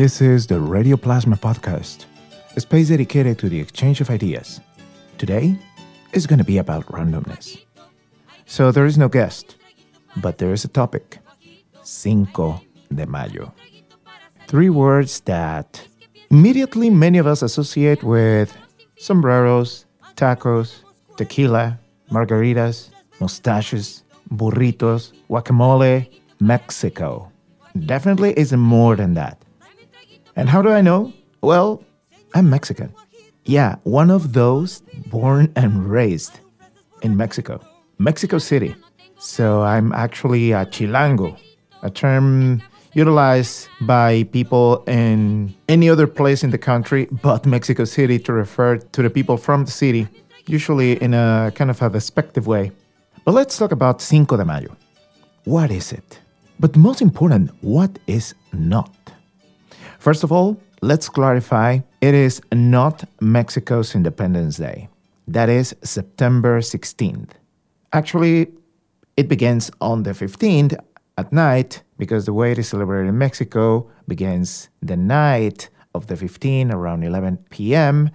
This is the Radio Plasma Podcast, a space dedicated to the exchange of ideas. Today is going to be about randomness. So there is no guest, but there is a topic Cinco de Mayo. Three words that immediately many of us associate with sombreros, tacos, tequila, margaritas, mustaches, burritos, guacamole, Mexico. Definitely is more than that. And how do I know? Well, I'm Mexican. Yeah, one of those born and raised in Mexico, Mexico City. So I'm actually a chilango, a term utilized by people in any other place in the country but Mexico City to refer to the people from the city, usually in a kind of a despective way. But let's talk about Cinco de Mayo. What is it? But most important, what is not? First of all, let's clarify it is not Mexico's Independence Day. That is September 16th. Actually, it begins on the 15th at night because the way it is celebrated in Mexico begins the night of the 15th around 11 p.m.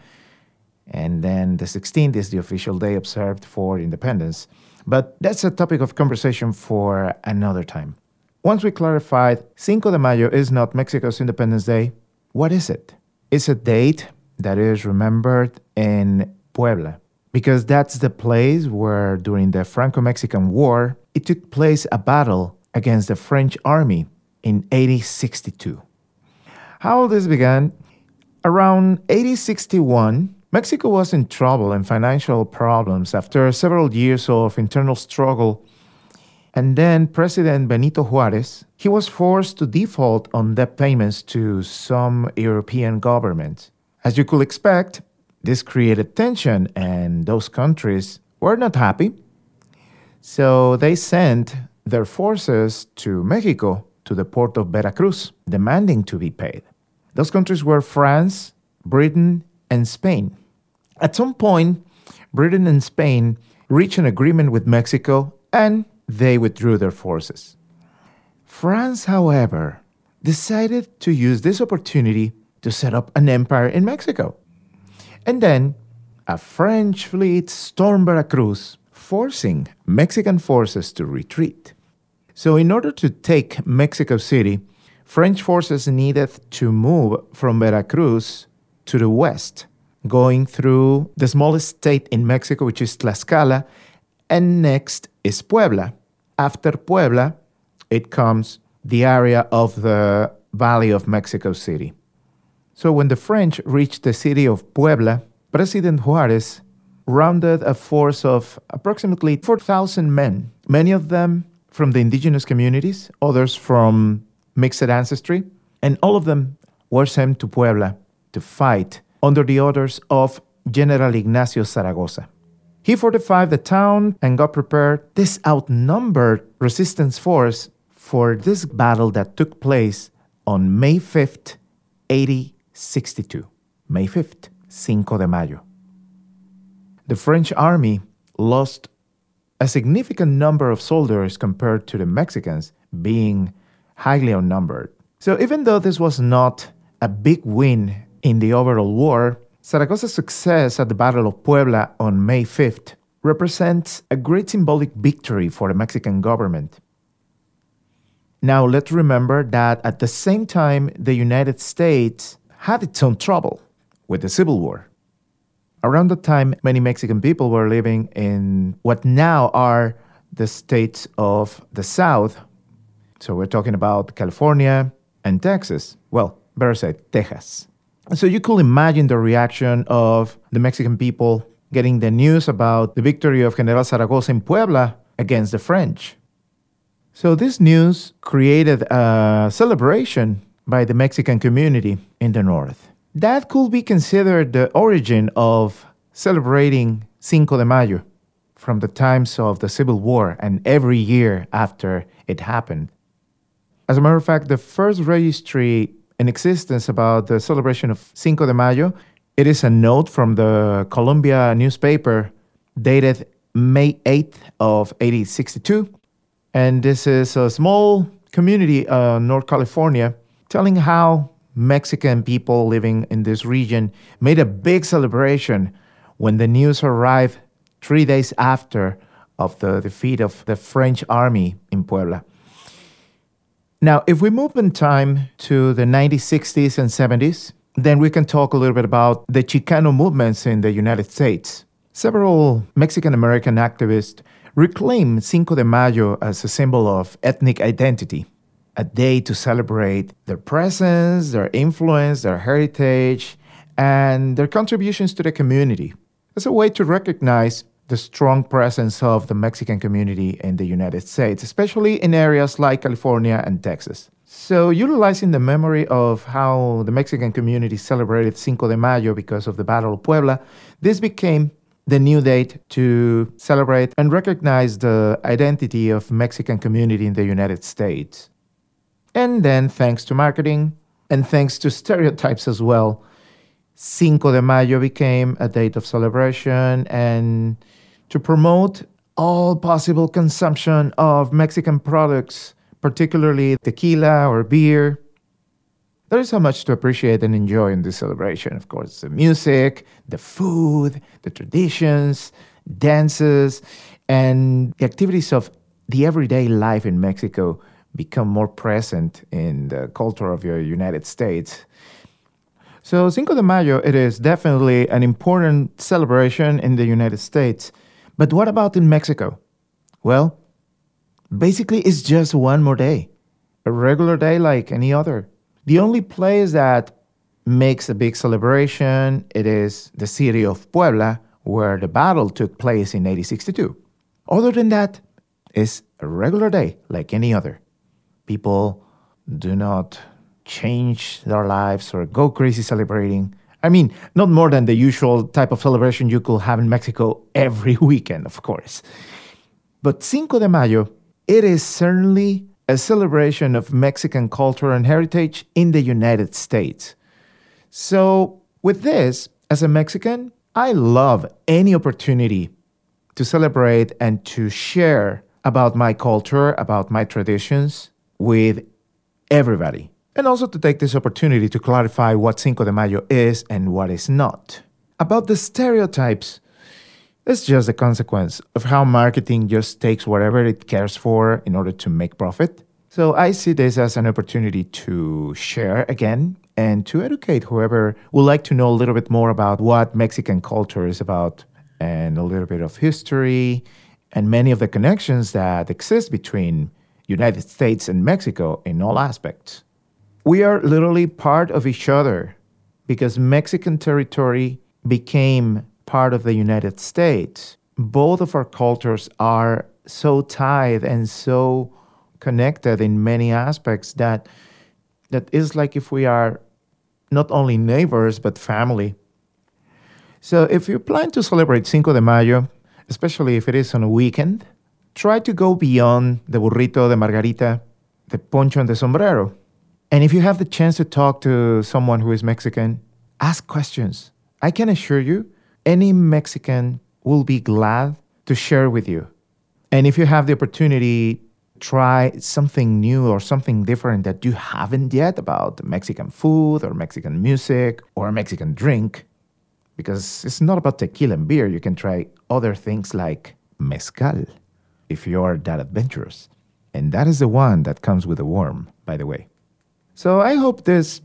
And then the 16th is the official day observed for independence. But that's a topic of conversation for another time. Once we clarified Cinco de Mayo is not Mexico's Independence Day, what is it? It's a date that is remembered in Puebla because that's the place where during the Franco-Mexican War it took place a battle against the French army in 1862. How all this began? Around 1861, Mexico was in trouble and financial problems after several years of internal struggle and then President Benito Juarez, he was forced to default on debt payments to some European governments. As you could expect, this created tension and those countries were not happy. So they sent their forces to Mexico to the port of Veracruz, demanding to be paid. Those countries were France, Britain, and Spain. At some point, Britain and Spain reached an agreement with Mexico and they withdrew their forces. France, however, decided to use this opportunity to set up an empire in Mexico. And then a French fleet stormed Veracruz, forcing Mexican forces to retreat. So, in order to take Mexico City, French forces needed to move from Veracruz to the west, going through the smallest state in Mexico, which is Tlaxcala, and next is Puebla. After Puebla, it comes the area of the Valley of Mexico City. So when the French reached the city of Puebla, President Juarez rounded a force of approximately 4,000 men, many of them from the indigenous communities, others from mixed ancestry, and all of them were sent to Puebla to fight under the orders of General Ignacio Zaragoza. He fortified the town and got prepared this outnumbered resistance force for this battle that took place on May 5th, 1862. May 5th, Cinco de Mayo. The French army lost a significant number of soldiers compared to the Mexicans being highly outnumbered. So even though this was not a big win in the overall war, Zaragoza's success at the Battle of Puebla on May 5th represents a great symbolic victory for the Mexican government. Now, let's remember that at the same time, the United States had its own trouble with the Civil War. Around that time, many Mexican people were living in what now are the states of the South. So we're talking about California and Texas. Well, better said, Texas. So you could imagine the reaction of the Mexican people getting the news about the victory of General Zaragoza in Puebla against the French. So this news created a celebration by the Mexican community in the north. That could be considered the origin of celebrating Cinco de Mayo from the times of the Civil War and every year after it happened. As a matter of fact, the first registry in existence about the celebration of Cinco de Mayo. It is a note from the Columbia newspaper dated May 8th of 1862. And this is a small community uh, North California telling how Mexican people living in this region made a big celebration when the news arrived three days after of the defeat of the French army in Puebla. Now, if we move in time to the 1960s and 70s, then we can talk a little bit about the Chicano movements in the United States. Several Mexican American activists reclaim Cinco de Mayo as a symbol of ethnic identity, a day to celebrate their presence, their influence, their heritage, and their contributions to the community. As a way to recognize the strong presence of the Mexican community in the United States, especially in areas like California and Texas. So, utilizing the memory of how the Mexican community celebrated Cinco de Mayo because of the Battle of Puebla, this became the new date to celebrate and recognize the identity of Mexican community in the United States. And then, thanks to marketing and thanks to stereotypes as well, Cinco de Mayo became a date of celebration and to promote all possible consumption of Mexican products, particularly tequila or beer. There is so much to appreciate and enjoy in this celebration. Of course, the music, the food, the traditions, dances, and the activities of the everyday life in Mexico become more present in the culture of the United States. So Cinco de Mayo, it is definitely an important celebration in the United States. But what about in Mexico? Well, basically, it's just one more day, a regular day like any other. The only place that makes a big celebration it is the city of Puebla, where the battle took place in 1862. Other than that, it's a regular day like any other. People do not change their lives or go crazy celebrating. I mean, not more than the usual type of celebration you could have in Mexico every weekend, of course. But Cinco de Mayo, it is certainly a celebration of Mexican culture and heritage in the United States. So, with this, as a Mexican, I love any opportunity to celebrate and to share about my culture, about my traditions with everybody and also to take this opportunity to clarify what Cinco de Mayo is and what is not. About the stereotypes, it's just a consequence of how marketing just takes whatever it cares for in order to make profit. So I see this as an opportunity to share again and to educate whoever would like to know a little bit more about what Mexican culture is about and a little bit of history and many of the connections that exist between United States and Mexico in all aspects. We are literally part of each other because Mexican territory became part of the United States. Both of our cultures are so tied and so connected in many aspects that that is like if we are not only neighbors but family. So if you plan to celebrate Cinco de Mayo, especially if it is on a weekend, try to go beyond the burrito de margarita, the poncho and the sombrero. And if you have the chance to talk to someone who is Mexican, ask questions. I can assure you, any Mexican will be glad to share with you. And if you have the opportunity, try something new or something different that you haven't yet about Mexican food or Mexican music or Mexican drink, because it's not about tequila and beer. You can try other things like mezcal if you are that adventurous. And that is the one that comes with a worm, by the way. So I hope this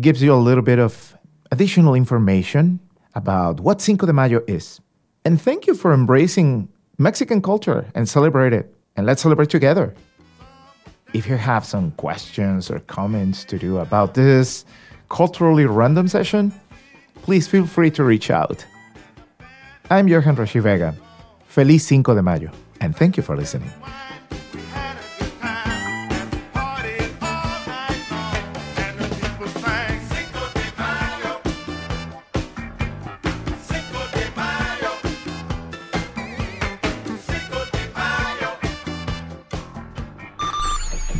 gives you a little bit of additional information about what Cinco de Mayo is. And thank you for embracing Mexican culture and celebrate it. And let's celebrate together. If you have some questions or comments to do about this culturally random session, please feel free to reach out. I'm Johan Rashi Vega. Feliz Cinco de Mayo, and thank you for listening.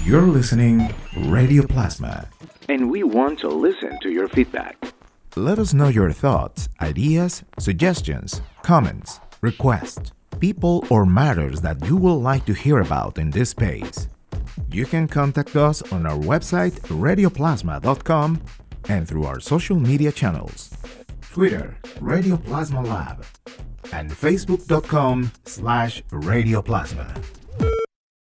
You're listening Radio Plasma. And we want to listen to your feedback. Let us know your thoughts, ideas, suggestions, comments, requests, people, or matters that you would like to hear about in this space. You can contact us on our website radioplasma.com and through our social media channels. Twitter, Radio Plasma Lab, and Facebook.com slash Radioplasma.